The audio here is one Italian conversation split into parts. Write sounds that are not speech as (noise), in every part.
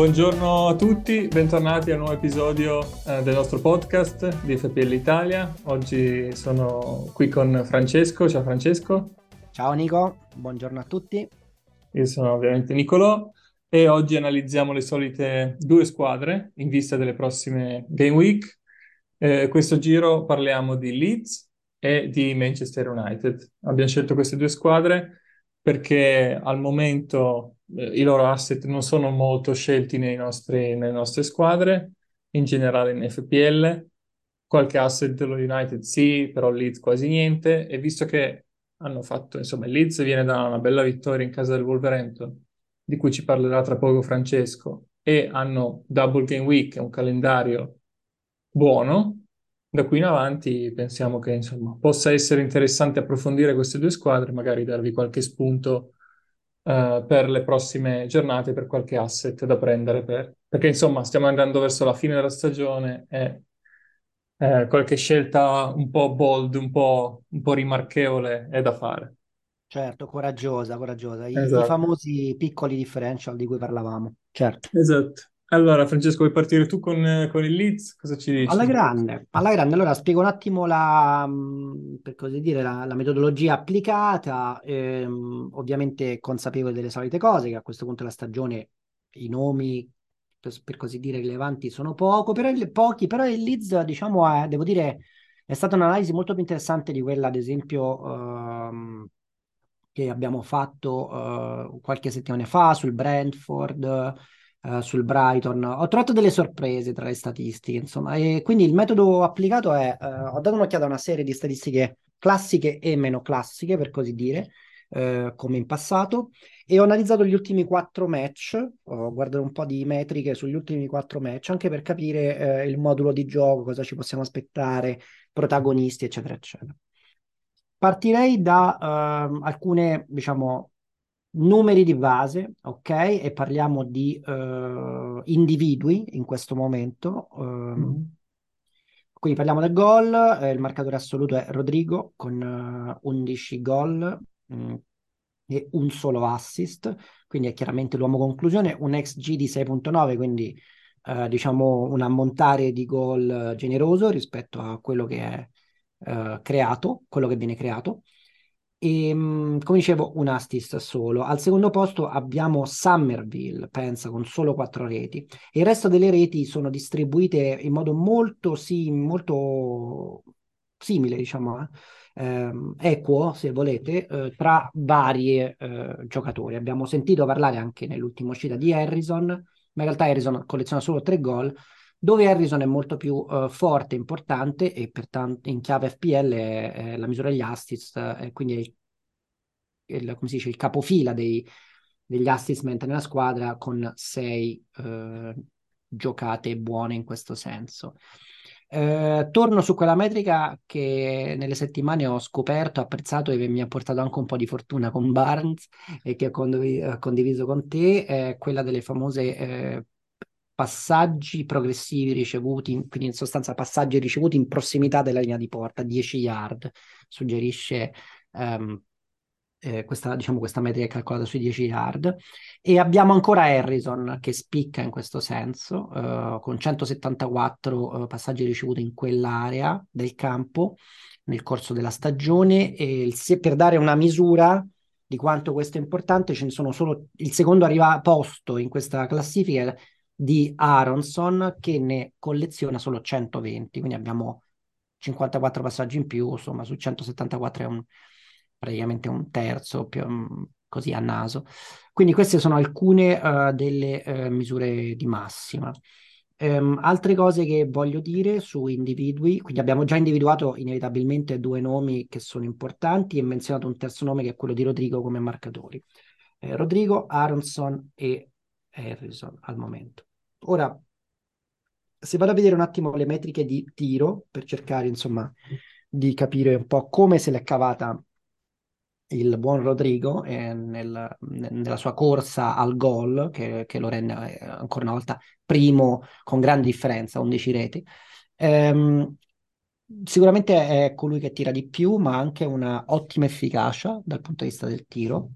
Buongiorno a tutti, bentornati al nuovo episodio eh, del nostro podcast di FPL Italia. Oggi sono qui con Francesco. Ciao Francesco. Ciao Nico, buongiorno a tutti. Io sono ovviamente Nicolò e oggi analizziamo le solite due squadre in vista delle prossime Game Week. Eh, questo giro parliamo di Leeds e di Manchester United. Abbiamo scelto queste due squadre perché al momento i loro asset non sono molto scelti nostri, nelle nostre squadre, in generale in FPL. Qualche asset dello United sì, però Leeds quasi niente. E visto che hanno fatto, insomma, Leeds viene da una bella vittoria in casa del Wolverhampton, di cui ci parlerà tra poco Francesco, e hanno double game week, un calendario buono, da qui in avanti pensiamo che insomma, possa essere interessante approfondire queste due squadre, magari darvi qualche spunto uh, per le prossime giornate, per qualche asset da prendere, per... perché insomma stiamo andando verso la fine della stagione e eh, qualche scelta un po' bold, un po', un po' rimarchevole è da fare. Certo, coraggiosa, coraggiosa. I, esatto. I, famosi piccoli differential di cui parlavamo, certo. Esatto. Allora, Francesco, vuoi partire tu con, con, il Leeds? Cosa ci dici? Alla grande, alla grande. Allora, spiego un attimo la, mm, per così dire, la, la metodologia applicata, ehm, ovviamente consapevole delle solite cose, che a questo punto della stagione i nomi, per, per così dire, rilevanti sono poco, però il, pochi, però il Leeds, diciamo, è, devo dire, è stata un'analisi molto più interessante di quella, ad esempio, ehm, che abbiamo fatto eh, qualche settimana fa sul Brentford, uh, sul Brighton. Ho trovato delle sorprese tra le statistiche, insomma, e quindi il metodo applicato è, uh, ho dato un'occhiata a una serie di statistiche classiche e meno classiche, per così dire, uh, come in passato, e ho analizzato gli ultimi quattro match, ho guardato un po' di metriche sugli ultimi quattro match, anche per capire il modulo di gioco, cosa ci possiamo aspettare, protagonisti, eccetera, eccetera. Partirei da uh, alcune, diciamo, numeri di base, ok? E parliamo di uh, individui in questo momento. Uh, mm. Quindi parliamo del gol, eh, il marcatore assoluto è Rodrigo con uh, 11 gol mh, e un solo assist, quindi è chiaramente l'uomo conclusione, un XG di 6.9, quindi eh, diciamo un ammontare di gol generoso rispetto a quello che è eh, creato, quello che viene creato. E, ehm, come dicevo, un assist solo. Al secondo posto abbiamo Summerville, pensa, con solo quattro reti. E il resto delle reti sono distribuite in modo molto, sì, molto simile, diciamo, eh, equo, se volete, eh, tra vari eh, giocatori. Abbiamo sentito parlare anche nell'ultima uscita di Harrison, ma in realtà Harrison colleziona solo tre gol, dove Harrison è molto più uh, forte, importante e pertanto in chiave FPL è, è la misura degli assist, e quindi è il, il, come si dice, il capofila dei, degli assist nella squadra con sei uh, giocate buone in questo senso. Uh, torno su quella metrica che nelle settimane ho scoperto, apprezzato e mi ha portato anche un po' di fortuna con Barnes e che ho condiv- condiviso con te, eh, quella delle famose eh, passaggi progressivi ricevuti, quindi in sostanza passaggi ricevuti in prossimità della linea di porta, 10 yard, suggerisce um, eh, questa, diciamo, questa metrica calcolata sui 10 yard. E abbiamo ancora Harrison che spicca in questo senso, uh, con 174 uh, eh, passaggi ricevuti in quell'area del campo nel corso della stagione. E se, per dare una misura di quanto questo è importante, ce ne sono solo il secondo arriva posto in questa classifica di Aronson che ne colleziona solo 120, quindi abbiamo 54 passaggi in più, insomma su 174 è un, praticamente un terzo più, mm, così a naso. Quindi queste sono alcune uh, delle uh, misure di massima. Um, altre cose che voglio dire su individui, quindi abbiamo già individuato inevitabilmente due nomi che sono importanti e menzionato un terzo nome che è quello di Rodrigo come marcatori. Eh, Rodrigo, Aronson e Harrison al momento. Ora, se vado a vedere un attimo le metriche di tiro per cercare, insomma, di capire un po' come se l'è cavata il buon Rodrigo eh, nel, nella sua corsa al gol, che, che, lo rende eh, ancora una volta primo con grande differenza, 11 reti. Ehm, sicuramente è colui che tira di più, ma anche una ottima efficacia dal punto di vista del tiro.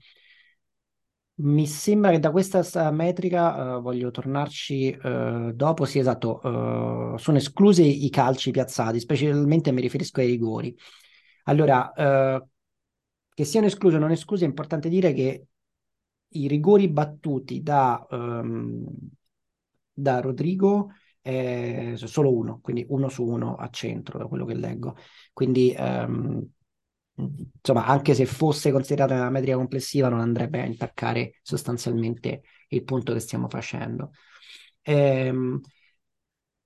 Mi sembra che da questa metrica, uh, voglio tornarci uh, dopo, sì esatto, uh, sono esclusi i calci piazzati, specialmente mi riferisco ai rigori. Allora, che siano esclusi o non esclusi, è importante dire che i rigori battuti da, um, da Rodrigo è solo uno, quindi uno su uno a centro, da quello che leggo. Quindi um, insomma, anche se fosse considerata una metrica complessiva, non andrebbe a intaccare sostanzialmente il punto che stiamo facendo. Ehm,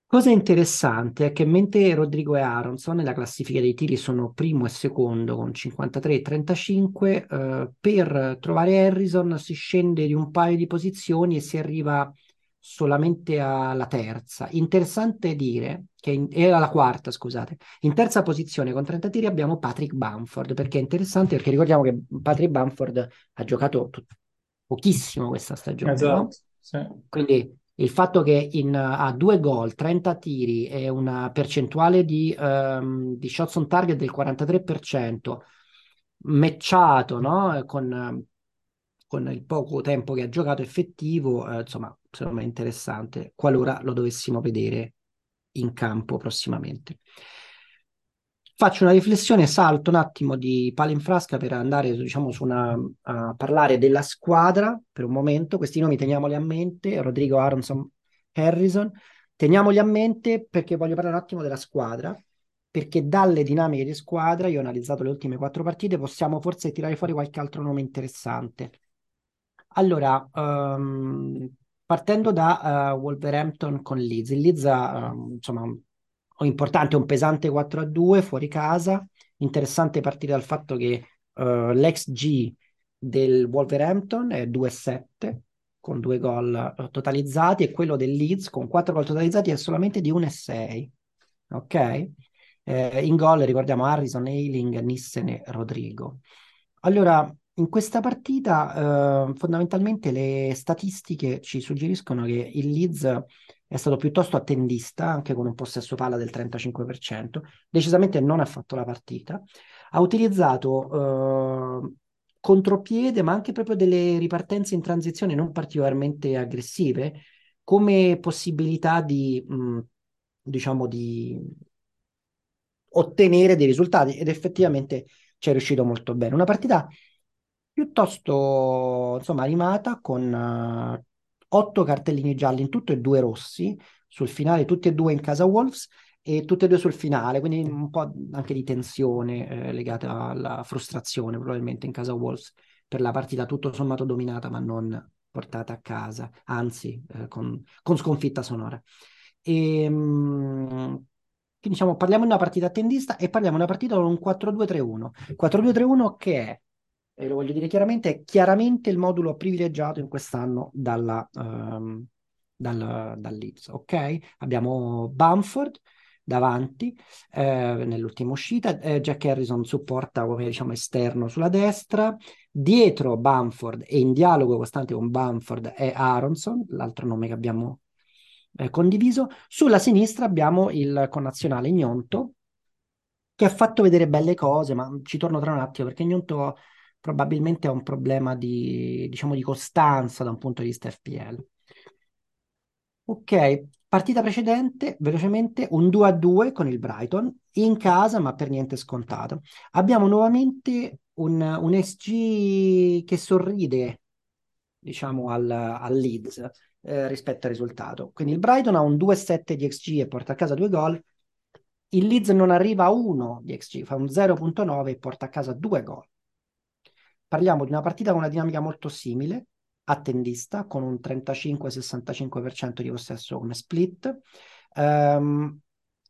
cosa interessante è che mentre Rodrigo e Aronson nella classifica dei tiri sono primo e secondo con 53 e 35, eh, per trovare Harrison si scende di un paio di posizioni e si arriva solamente alla terza. Interessante dire che in, era la quarta, scusate. In terza posizione con 30 tiri abbiamo Patrick Bamford, perché è interessante perché ricordiamo che Patrick Bamford ha giocato t- pochissimo questa stagione, esatto, no? sì. Quindi il fatto che in, ha due gol, 30 tiri e una percentuale di, um, di shots on target del 43%, matchato no? con, con il poco tempo che ha giocato effettivo, eh, insomma, secondo interessante, qualora lo dovessimo vedere in campo prossimamente. Faccio una riflessione, salto un attimo di palo in frasca per andare diciamo, su una, a parlare della squadra per un momento. Questi nomi teniamoli a mente, Rodrigo Aronson, Harrison. Teniamoli a mente perché voglio parlare un attimo della squadra, perché dalle dinamiche di squadra, io ho analizzato le ultime quattro partite, possiamo forse tirare fuori qualche altro nome interessante. Allora, um, partendo da uh, Wolverhampton con Leeds. Il Leeds ha, uh, insomma, un importante, un pesante 4 a 2 fuori casa. Interessante partire dal fatto che uh, l'ex G del Wolverhampton è 2-7 con due gol uh, totalizzati e quello del Leeds con quattro gol totalizzati è solamente di 1-6. Ok? Eh, in gol ricordiamo Harrison, Eiling, Nissen e Rodrigo. Allora, in questa partita, eh, fondamentalmente, le statistiche ci suggeriscono che il Leeds è stato piuttosto attendista, anche con un possesso palla del 35%, decisamente non ha fatto la partita, ha utilizzato eh, contropiede, ma anche proprio delle ripartenze in transizione non particolarmente aggressive, come possibilità di, mh, diciamo, di ottenere dei risultati ed effettivamente ci è riuscito molto bene. Una partita piuttosto insomma animata con uh, otto cartellini gialli in tutto e due rossi sul finale, tutti e due in casa Wolves e tutte e due sul finale, quindi un po' anche di tensione eh, legata alla frustrazione probabilmente in casa Wolves per la partita tutto sommato dominata ma non portata a casa, anzi eh, con, con, sconfitta sonora. E, mh, quindi diciamo parliamo di una partita attendista e parliamo di una partita con un 4-2-3-1. 4-2-3-1 che è e lo voglio dire chiaramente, è chiaramente il modulo privilegiato in quest'anno dalla, um, dal, dal. Ok? Abbiamo Bamford davanti eh, nell'ultima uscita, eh, Jack Harrison supporta come diciamo esterno sulla destra, dietro Bamford e in dialogo costante con Bamford è Aronson, l'altro nome che abbiamo eh, condiviso, sulla sinistra abbiamo il connazionale Gnonto che ha fatto vedere belle cose, ma ci torno tra un attimo perché Gnonto probabilmente è un problema di, diciamo, di costanza da un punto di vista FPL. Ok, partita precedente, velocemente, un 2 a 2 con il Brighton, in casa ma per niente scontato. Abbiamo nuovamente un, un SG che sorride, diciamo, al, al Leeds eh, rispetto al risultato. Quindi il Brighton ha un 2-7 di XG e porta a casa due gol. Il Leeds non arriva a 1 di XG, fa un 0.9 e porta a casa due gol. Parliamo di una partita con una dinamica molto simile, attendista, con un 35-65% di possesso come split. Um,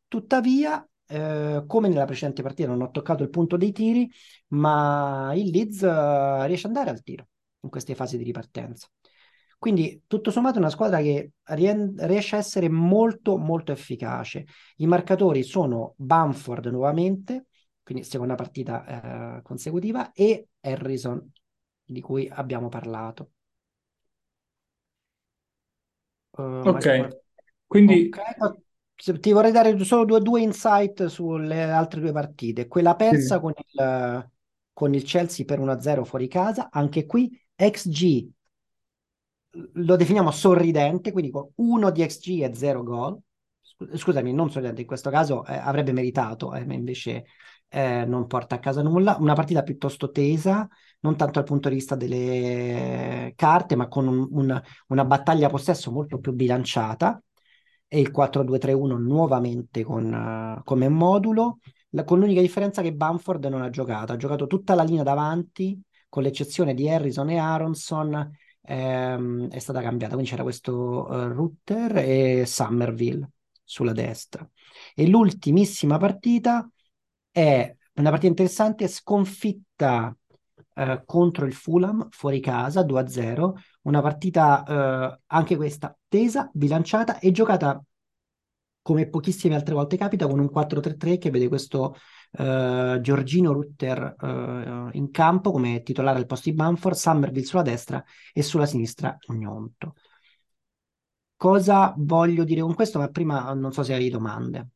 tuttavia, eh, come nella precedente partita, non ho toccato il punto dei tiri, ma il Leeds uh, riesce ad andare al tiro in queste fasi di ripartenza. Quindi, tutto sommato, è una squadra che riesce a essere molto, molto efficace. I marcatori sono Bamford nuovamente, quindi seconda partita eh, consecutiva, e Harrison, di cui abbiamo parlato. Uh, ok, quindi... Okay. Ti vorrei dare solo due, due, insight sulle altre due partite. Quella persa sì. con, il, con il Chelsea per 1-0 fuori casa, anche qui XG lo definiamo sorridente, quindi con 1 di XG e 0 gol. Scusami, non sorridente, in questo caso eh, avrebbe meritato, eh, invece eh, non porta a casa nulla. Una partita piuttosto tesa, non tanto dal punto di vista delle carte, ma con un, un, una battaglia possesso molto più bilanciata. E il 4-2-3-1 nuovamente con, uh, come modulo, la, con l'unica differenza che Bamford non ha giocato. Ha giocato tutta la linea davanti, con l'eccezione di Harrison e Aronson, ehm, è stata cambiata. Quindi c'era questo uh, Rutter e Somerville sulla destra. E l'ultimissima partita è una partita interessante, sconfitta eh, contro il Fulham fuori casa 2-0, una partita eh, anche questa tesa, bilanciata e giocata come pochissime altre volte capita con un 4-3-3 che vede questo uh, Giorgino Rutter uh, in campo come titolare al posto di Banford, Summerville sulla destra e sulla sinistra Gnonto. Cosa voglio dire con questo? Ma prima non so se hai domande.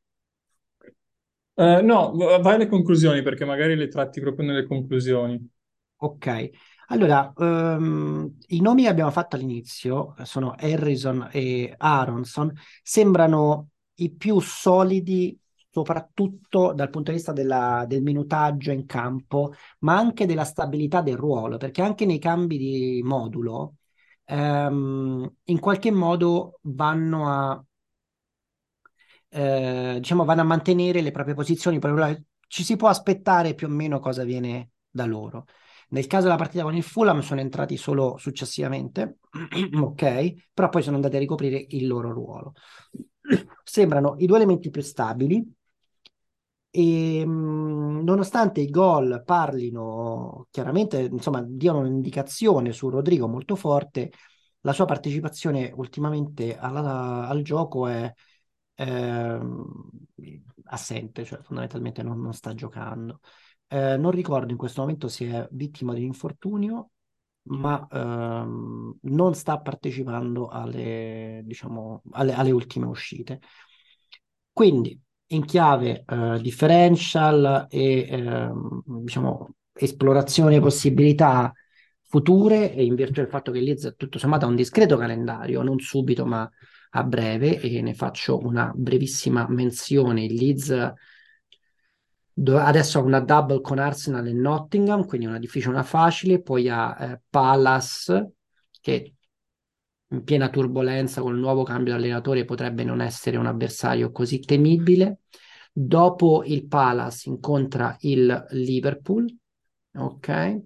Uh, no, vai alle conclusioni perché magari le tratti proprio nelle conclusioni. Ok, allora um, i nomi che abbiamo fatto all'inizio sono Harrison e Aronson, sembrano i più solidi soprattutto dal punto di vista della, del minutaggio in campo, ma anche della stabilità del ruolo, perché anche nei cambi di modulo um, in qualche modo vanno a eh, diciamo, vanno a mantenere le proprie posizioni, ci si può aspettare più o meno cosa viene da loro. Nel caso della partita con il Fulham sono entrati solo successivamente, (clears throat) ok, però poi sono andati a ricoprire il loro ruolo. (clears throat) Sembrano i due elementi più stabili e mh, nonostante i gol parlino chiaramente, insomma, diano un'indicazione su Rodrigo molto forte, la sua partecipazione ultimamente alla, al gioco è eh, assente, cioè fondamentalmente non, non sta giocando. Eh, non ricordo in questo momento se è vittima di infortunio, ma ehm, non sta partecipando alle, diciamo, alle, alle ultime uscite. Quindi, in chiave eh, differential e ehm, diciamo, esplorazione possibilità future e in virtù del fatto che Leeds tutto sommato ha un discreto calendario, non subito ma a breve e ne faccio una brevissima menzione. Il Leeds adesso ha una double con Arsenal e Nottingham, quindi una difficile, una facile, poi ha eh, Palace che in piena turbolenza con il nuovo cambio di allenatore potrebbe non essere un avversario così temibile. Dopo il Palace incontra il Liverpool, ok?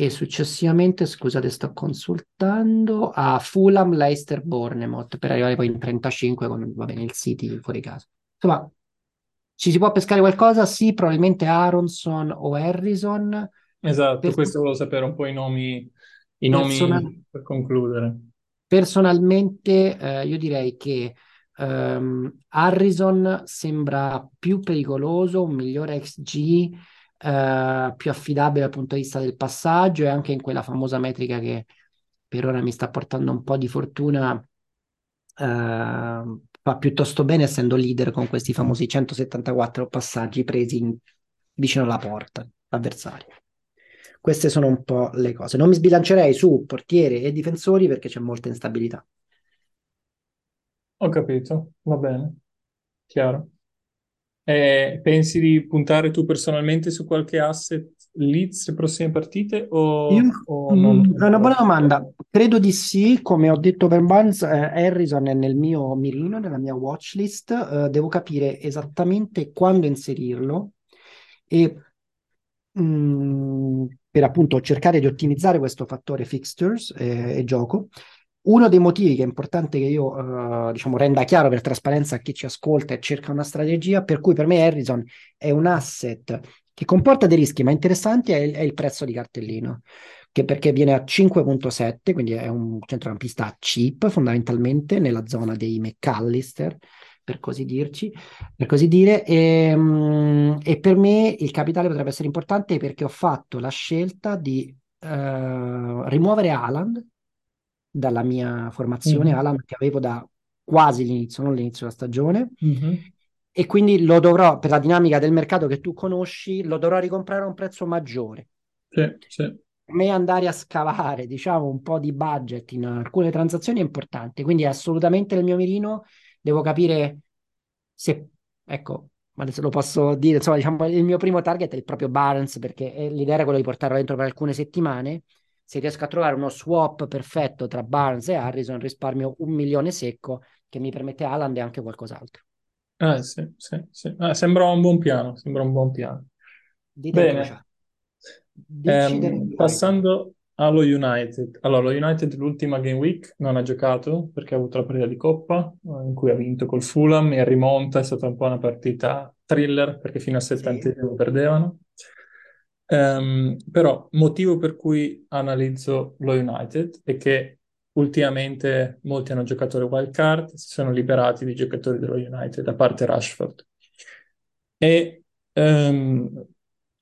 E successivamente, scusate, sto consultando, a Fulham, Leicester, Bournemouth per arrivare poi in 35 con va bene, il City fuori casa. Insomma, ci si può pescare qualcosa? Sì, probabilmente Aronson o Harrison. Esatto, per... questo volevo sapere un po' i nomi, i nomi Personal... per concludere. Personalmente eh, io direi che um, Harrison sembra più pericoloso, un migliore XG, eh, più affidabile dal punto di vista del passaggio e anche in quella famosa metrica che per ora mi sta portando un po' di fortuna, eh, fa piuttosto bene essendo leader con questi famosi 174 passaggi presi in, vicino alla porta avversaria. Queste sono un po' le cose. Non mi sbilancerei su portiere e difensori perché c'è molta instabilità. Ho capito, va bene, chiaro. Eh, pensi di puntare tu personalmente su qualche asset Leeds le prossime partite o, Io, o non? È una buona domanda. Credo di sì, come ho detto per Barnes, eh, Harrison è nel mio mirino, nella mia watchlist. Eh, devo capire esattamente quando inserirlo e mh, mm, per appunto cercare di ottimizzare questo fattore fixtures eh, e gioco. Uno dei motivi che è importante che io uh, diciamo, renda chiaro per trasparenza a chi ci ascolta e cerca una strategia, per cui per me Harrison è un asset che comporta dei rischi, ma interessanti è, è il prezzo di cartellino, che perché viene a 5.7, quindi è un centrocampista cheap fondamentalmente nella zona dei McAllister, per così dirci, per così dire, e, um, e per me il capitale potrebbe essere importante perché ho fatto la scelta di uh, rimuovere Haaland dalla mia formazione, mm-hmm. Alan, che avevo da quasi l'inizio, non l'inizio della stagione. Mm-hmm. E quindi lo dovrò, per la dinamica del mercato che tu conosci, lo dovrò ricomprare a un prezzo maggiore. Sì, sì. me andare a scavare, diciamo, un po' di budget in alcune transazioni è importante, quindi è assolutamente il mio mirino, devo capire se, ecco, adesso lo posso dire, insomma, diciamo, il mio primo target è il proprio Barnes, perché l'idea era quella di portarlo dentro per alcune settimane, se riesco a trovare uno swap perfetto tra Barnes e Harrison, risparmio un milione secco che mi permette Alan e anche qualcos'altro. Eh, sì, sì, sì. Ah, sembra un buon piano, sembra un buon piano. Dite Bene. Ehm, passando allo United. Allora, lo United l'ultima game week non ha giocato perché ha avuto la partita di Coppa eh, in cui ha vinto col Fulham e rimonta, è stata un po' una partita thriller perché fino al settantesimo sì. perdevano. Um, però motivo per cui analizzo lo United è che ultimamente molti hanno giocato le wild card, si sono liberati di giocatori dello United, da parte Rashford. E um,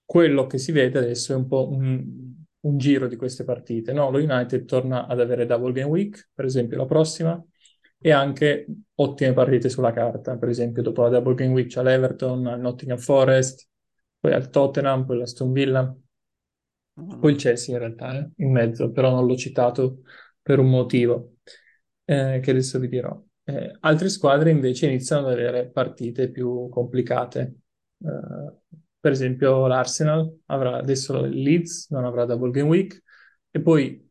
quello che si vede adesso è un po' un, un giro di queste partite. No? Lo United torna ad avere double game week, per esempio la prossima, e anche ottime partite sulla carta. Per esempio, dopo la double game week c'è l'Everton, al Nottingham Forest, poi al Tottenham, poi l'Aston Villa, poi il Chelsea in realtà, eh, in mezzo, però non l'ho citato per un motivo eh, che adesso vi dirò. Eh, altre squadre invece iniziano ad avere partite più complicate. Uh, per esempio l'Arsenal avrà adesso il Leeds, non avrà double game week, e poi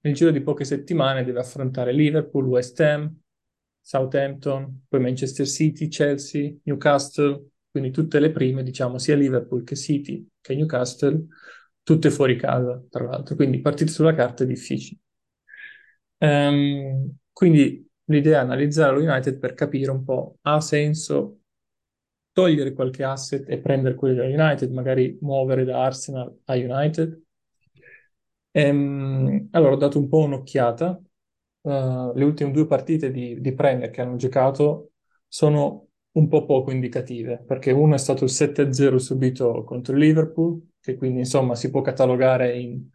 nel giro di poche settimane deve affrontare Liverpool, West Ham, Southampton, poi Manchester City, Chelsea, Newcastle, quindi tutte le prime, diciamo, sia Liverpool che City che Newcastle, tutte fuori casa, tra l'altro, quindi partire sulla carta è difficile. Um, quindi l'idea è analizzare lo United per capire un po', ha senso togliere qualche asset e prendere quelli da United, magari muovere da Arsenal a United. Ehm, allora ho dato un po' un'occhiata. Uh, le ultime due partite di, di Premier che hanno giocato sono un po' poco indicative, perché uno è stato il 7-0 subito contro il Liverpool, che quindi insomma si può catalogare in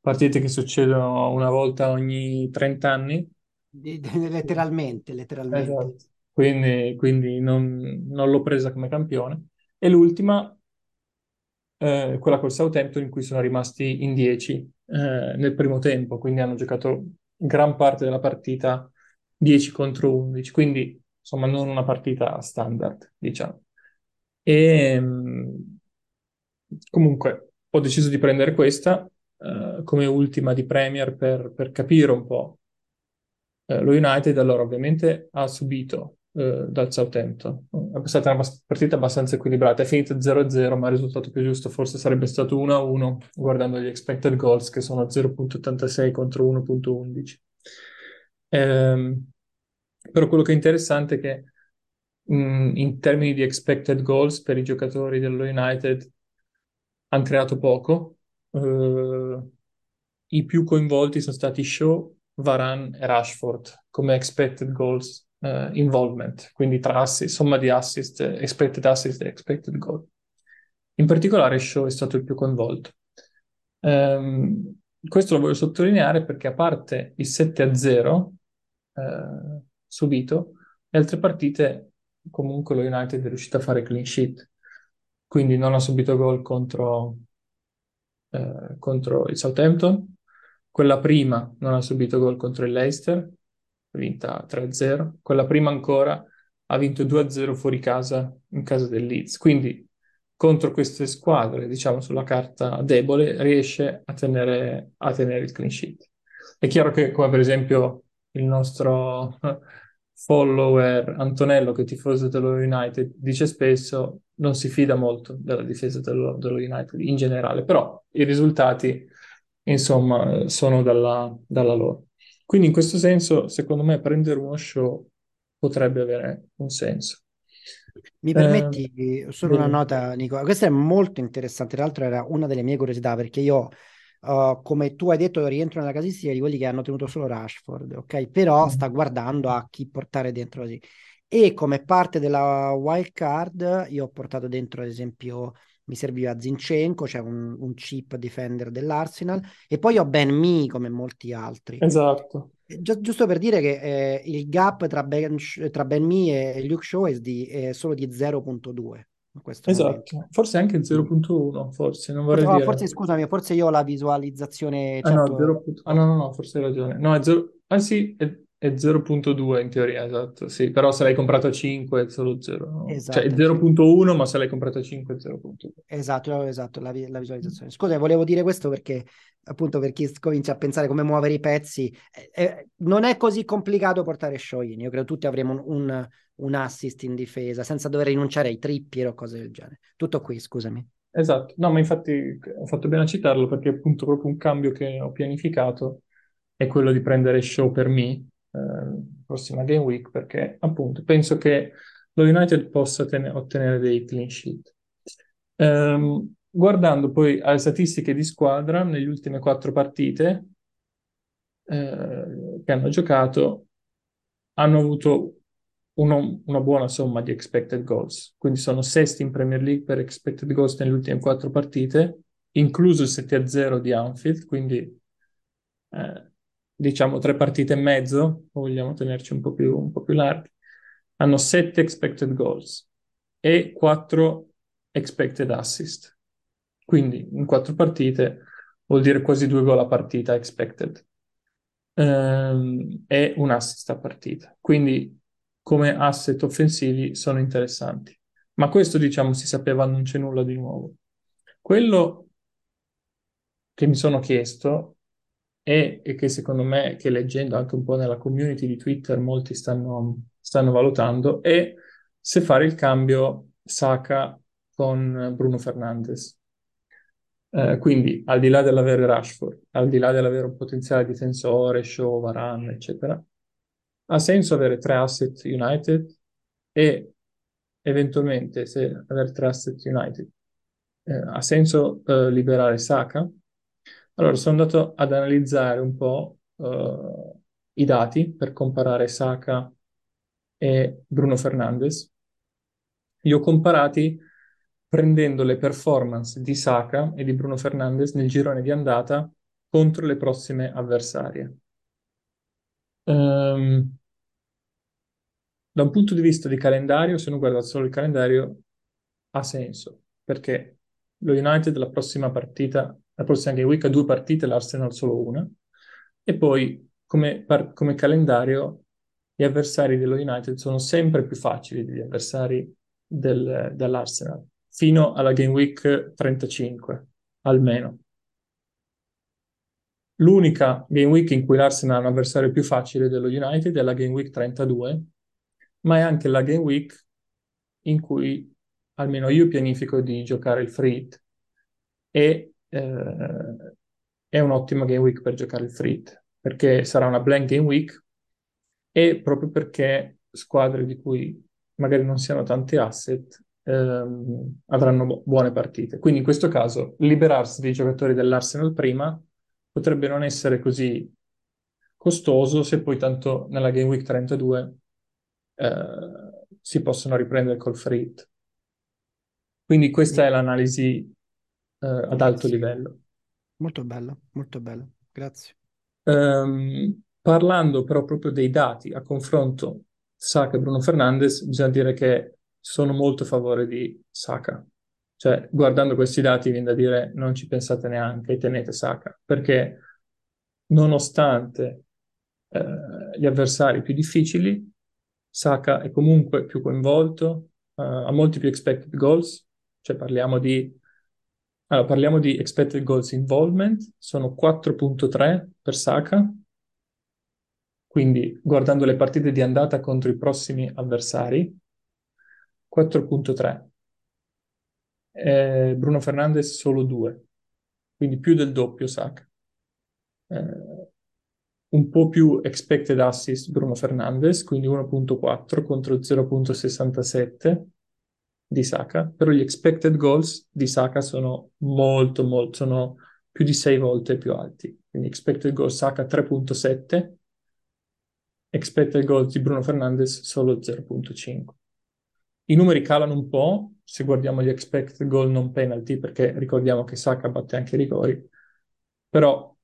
partite che succedono una volta ogni 30 anni. letteralmente, letteralmente. Esatto quindi, quindi non, non, l'ho presa come campione. E l'ultima, eh, quella col Southampton, in cui sono rimasti in 10 eh, nel primo tempo, quindi hanno giocato gran parte della partita 10 contro 11, quindi insomma non una partita standard, diciamo. E comunque ho deciso di prendere questa eh, come ultima di Premier per, per capire un po'. Eh, lo United allora ovviamente ha subito eh, dal Southampton. È stata una partita abbastanza equilibrata, è finita 0-0, ma il risultato più giusto forse sarebbe stato 1-1, guardando gli expected goals che sono 0.86 contro 1.11. Ehm, però quello che è interessante è che mh, mm, in termini di expected goals per i giocatori dello United hanno creato poco. Uh, I più coinvolti sono stati Shaw, Varane e Rashford come expected goals uh, involvement, quindi tra assist, somma di assist, expected assist e expected goal. In particolare Shaw è stato il più coinvolto. Um, questo lo voglio sottolineare perché a parte il 7-0 eh, subito, le altre partite comunque lo United è riuscito a fare clean sheet, quindi non ha subito gol contro, eh, contro il Southampton, quella prima non ha subito gol contro il Leicester, vinta 3-0. Quella prima ancora ha vinto 2-0 fuori casa in casa del Leeds. Quindi contro queste squadre, diciamo sulla carta debole, riesce a tenere, a tenere il clean sheet. È chiaro che, come per esempio il nostro follower Antonello, che è tifoso dello United, dice spesso non si fida molto della difesa dello, dello United in generale, però i risultati, insomma, sono dalla, dalla loro. Quindi in questo senso, secondo me, prendere uno show potrebbe avere un senso. Mi permetti eh, solo una nota, Nico? Questa è molto interessante, tra l'altro era una delle mie curiosità, perché io, uh, come tu hai detto, rientro nella casistica di quelli che hanno tenuto solo Rashford, ok? Però mm. sta guardando a chi portare dentro così. E come parte della wild card, io ho portato dentro, ad esempio, mi serviva Zinchenko, cioè un, un chip defender dell'Arsenal, e poi ho Ben Mi come molti altri. Esatto. Gi- giusto per dire che eh, il gap tra Ben, tra ben Mi e Luke Shaw è, di, è solo di 0.2. questo Esatto, momento. forse anche Mm. 0.1, forse, non vorrei Forse, oh, dire... forse, scusami, forse io ho la visualizzazione, Ah no, certo, 0. Ah no, no, no, forse hai ragione. No, è 0... Ah sì, è, è 0.2 in teoria, esatto, sì, però se l'hai comprato a 5 è solo 0. Cioè è esatto, 0.1, ma se l'hai comprato a 5 è 0.2. esatto, esatto, la, la visualizzazione. Scusa, volevo dire questo perché appunto per chi comincia a pensare come muovere i pezzi, eh, eh, non è così complicato portare Shoin. Io credo tutti avremo un, un, un assist in difesa senza dover rinunciare ai trippier o cose del genere. Tutto qui, scusami. Esatto, no, ma infatti ho fatto bene a citarlo perché appunto proprio un cambio che ho pianificato è quello di prendere show per me, eh, prossima game week, perché appunto penso che lo United possa ten- ottenere dei clean sheet. Ehm, guardando poi alle statistiche di squadra, negli ultime quattro partite eh, che hanno giocato, hanno avuto uno- una buona somma di expected goals, quindi sono sesti in Premier League per expected goals nelle ultime quattro partite, incluso il 7-0 di Anfield, quindi eh, diciamo tre partite e mezzo, vogliamo tenerci un po' più, un po' più larghi, hanno sette expected goals e quattro expected assist. Quindi in quattro partite vuol dire quasi due gol a partita expected ehm, e un assist a partita. Quindi come asset offensivi sono interessanti. Ma questo, diciamo, si sapeva, non c'è nulla di nuovo. Quello che mi sono chiesto è, e che secondo me, che leggendo anche un po' nella community di Twitter, molti stanno, stanno valutando, è se fare il cambio Saka con Bruno Fernandes. Eh, quindi, al di là dell'avere Rashford, al di là dell'avere un potenziale difensore, Shaw, Varane, eccetera, ha senso avere tre asset United e eventualmente, se avere tre asset United, eh, ha senso eh, liberare Saka? Allora, sono andato ad analizzare un po' eh, i dati per comparare Saka e Bruno Fernandes. Li ho comparati prendendo le performance di Saka e di Bruno Fernandes nel girone di andata contro le prossime avversarie. Ehm, da un punto di vista di calendario, se uno guarda solo il calendario, ha senso, perché lo United la prossima partita, la prossima game week ha due partite, l'Arsenal solo una, e poi come, par- come calendario gli avversari dello United sono sempre più facili degli avversari del- dell'Arsenal, fino alla game week 35, almeno. L'unica game week in cui l'Arsenal ha un avversario più facile dello United è la game week 32, ma è anche la game week in cui almeno io pianifico di giocare il free hit e eh, è un'ottima game week per giocare il free hit, perché sarà una blank game week e proprio perché squadre di cui magari non siano tanti asset ehm, avranno bu- buone partite. Quindi in questo caso liberarsi dei giocatori dell'Arsenal prima potrebbe non essere così costoso se poi tanto nella Game Week 32 eh, si possono riprendere col free hit. Quindi questa è l'analisi eh, ad alto livello. Molto bello, molto bello, grazie. Ehm, parlando però proprio dei dati a confronto Saka e Bruno Fernandes, bisogna dire che sono molto a favore di Saka. Cioè, guardando questi dati, viene da dire non ci pensate neanche, tenete Saka, perché nonostante eh, gli avversari più difficili, Saka è comunque più coinvolto, eh, ha molti più expected goals, cioè parliamo di, allora, parliamo di expected goals involvement, sono 4.3 per Saka, quindi guardando le partite di andata contro i prossimi avversari, 4.3. Eh, Bruno Fernandes solo 2, quindi più del doppio Saka. Eh, un po' più expected assist Bruno Fernandes, quindi 1.4 contro 0.67 di Saka, però gli expected goals di Saka sono molto, molto, sono più di 6 volte più alti. Quindi expected goals Saka 3.7, expected goals di Bruno Fernandes solo 0.5. I numeri calano un po' se guardiamo gli expected goal non penalty, perché ricordiamo che Saka batte anche i rigori, però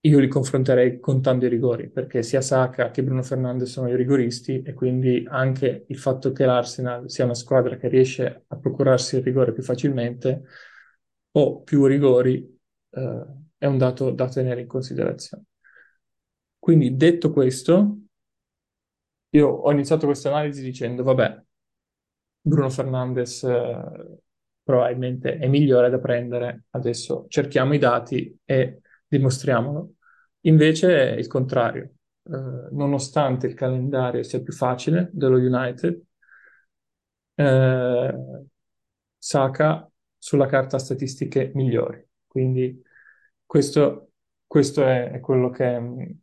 io li confronterei contando i rigori, perché sia Saka che Bruno Fernandes sono i rigoristi e quindi anche il fatto che l'Arsenal sia una squadra che riesce a procurarsi il rigore più facilmente o più rigori eh, è un dato da tenere in considerazione. Quindi detto questo, io ho iniziato questa analisi dicendo, vabbè, Bruno Fernandes eh, probabilmente è migliore da prendere, adesso cerchiamo i dati e dimostriamolo. Invece è il contrario, eh, nonostante il calendario sia più facile dello United, eh, Saka sulla carta statistiche migliori. Quindi questo, questo è, è, quello che,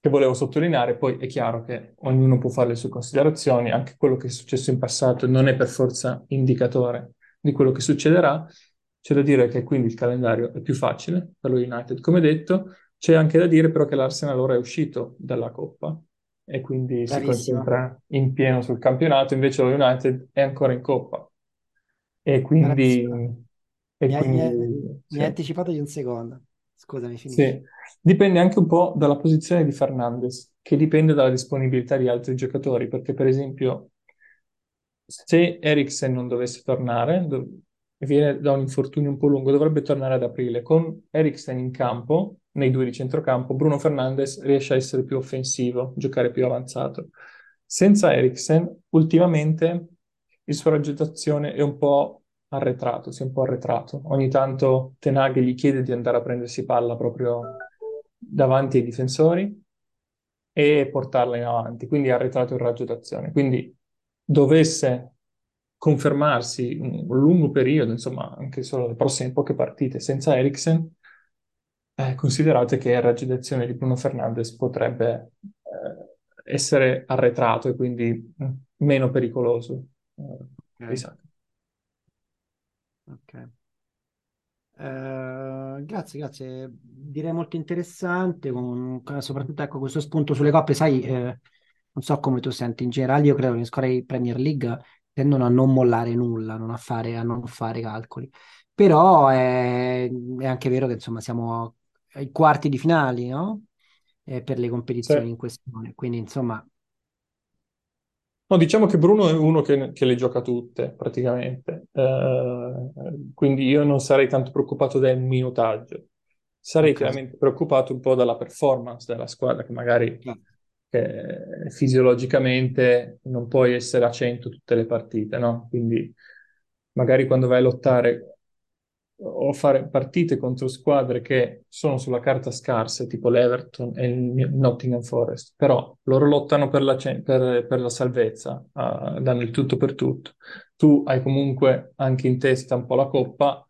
che volevo sottolineare. Poi è chiaro che ognuno può fare le sue considerazioni, anche quello che è successo in passato non è per forza indicatore di quello che succederà. C'è da dire che quindi il calendario è più facile per lo United, come detto. C'è anche da dire però che l'Arsenal ora è uscito dalla Coppa e quindi Bravissimo. si concentra in pieno sul campionato, invece lo United è ancora in Coppa. E quindi... E mi, quindi hai, mi, sì. hai anticipato di un secondo. Scusami, finisci. Sì. Dipende anche un po' dalla posizione di Fernandez, che dipende dalla disponibilità di altri giocatori, perché per esempio se Eriksen non dovesse tornare, dov- viene da un infortunio un po' lungo, dovrebbe tornare ad aprile. Con Eriksen in campo, nei due di centrocampo, Bruno Fernandes riesce a essere più offensivo, giocare più avanzato. Senza Eriksen, ultimamente il suo progettazione è un po' arretrato, si è un po' arretrato. Ogni tanto Tenag gli chiede di andare a prendersi palla proprio davanti ai difensori e portarla in avanti, quindi è arretrato il raggio d'azione. Quindi dovesse confermarsi un, lungo periodo, insomma anche solo le prossime poche partite senza Eriksen, eh, considerate che il raggio d'azione di Bruno Fernandes potrebbe eh, essere arretrato e quindi mh, meno pericoloso. Eh, okay. Ok. Uh, grazie, grazie. Direi molto interessante, con, soprattutto ecco, questo spunto sulle coppe, sai, eh, non so come tu senti, in generale io credo che le squadre di Premier League tendono a non mollare nulla, non a, fare, a non fare calcoli. Però è, è, anche vero che insomma siamo ai quarti di finali, no? Eh, per le competizioni sì. in questione. Quindi insomma No, diciamo che Bruno è uno che, che le gioca tutte, praticamente. Eh, quindi io non sarei tanto preoccupato del minutaggio. Sarei okay. chiaramente preoccupato un po' dalla performance della squadra, che magari che fisiologicamente non puoi essere a 100 tutte le partite, no? Quindi magari quando vai a lottare o fare partite contro squadre che sono sulla carta scarse, tipo l'Everton e il Nottingham Forest, però loro lottano per la, per, per la salvezza, uh, danno il tutto per tutto. Tu hai comunque anche in testa un po' la coppa,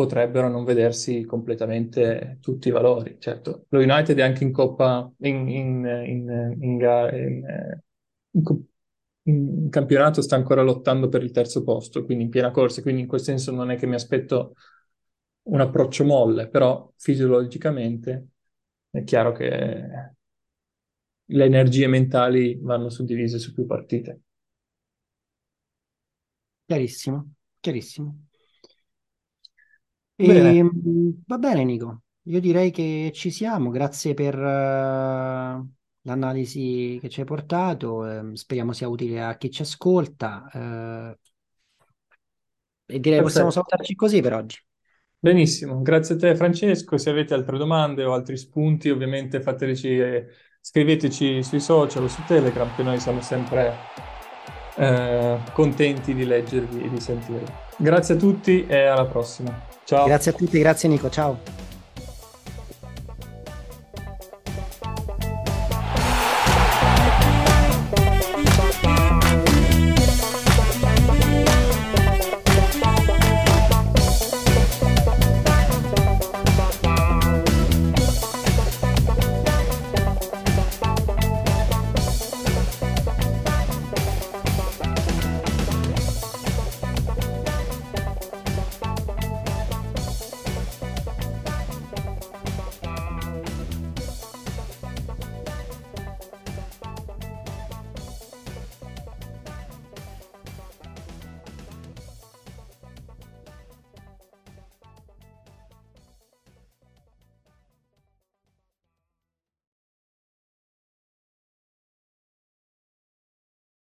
potrebbero non vedersi completamente tutti i valori. Certo, lo United è anche in coppa, in, in, in, in in campionato sta ancora lottando per il terzo posto, quindi in piena corsa, quindi in quel senso non è che mi aspetto un approccio molle, però fisiologicamente è chiaro che le energie mentali vanno suddivise su più partite. Chiarissimo, chiarissimo. Bene. E, va bene, Nico. Io direi che ci siamo. Grazie per uh, l'analisi che ci hai portato. Eh, speriamo sia utile a chi ci ascolta. Uh, e direi Perfetto. possiamo salutarci così per oggi. Benissimo, grazie a te Francesco. Se avete altre domande o altri spunti, ovviamente fatelici, eh, scriveteci sui social o su Telegram, che noi siamo sempre eh, contenti di leggervi e di sentirvi. Grazie a tutti e alla prossima. Ciao. Grazie a tutti, grazie Nico, ciao.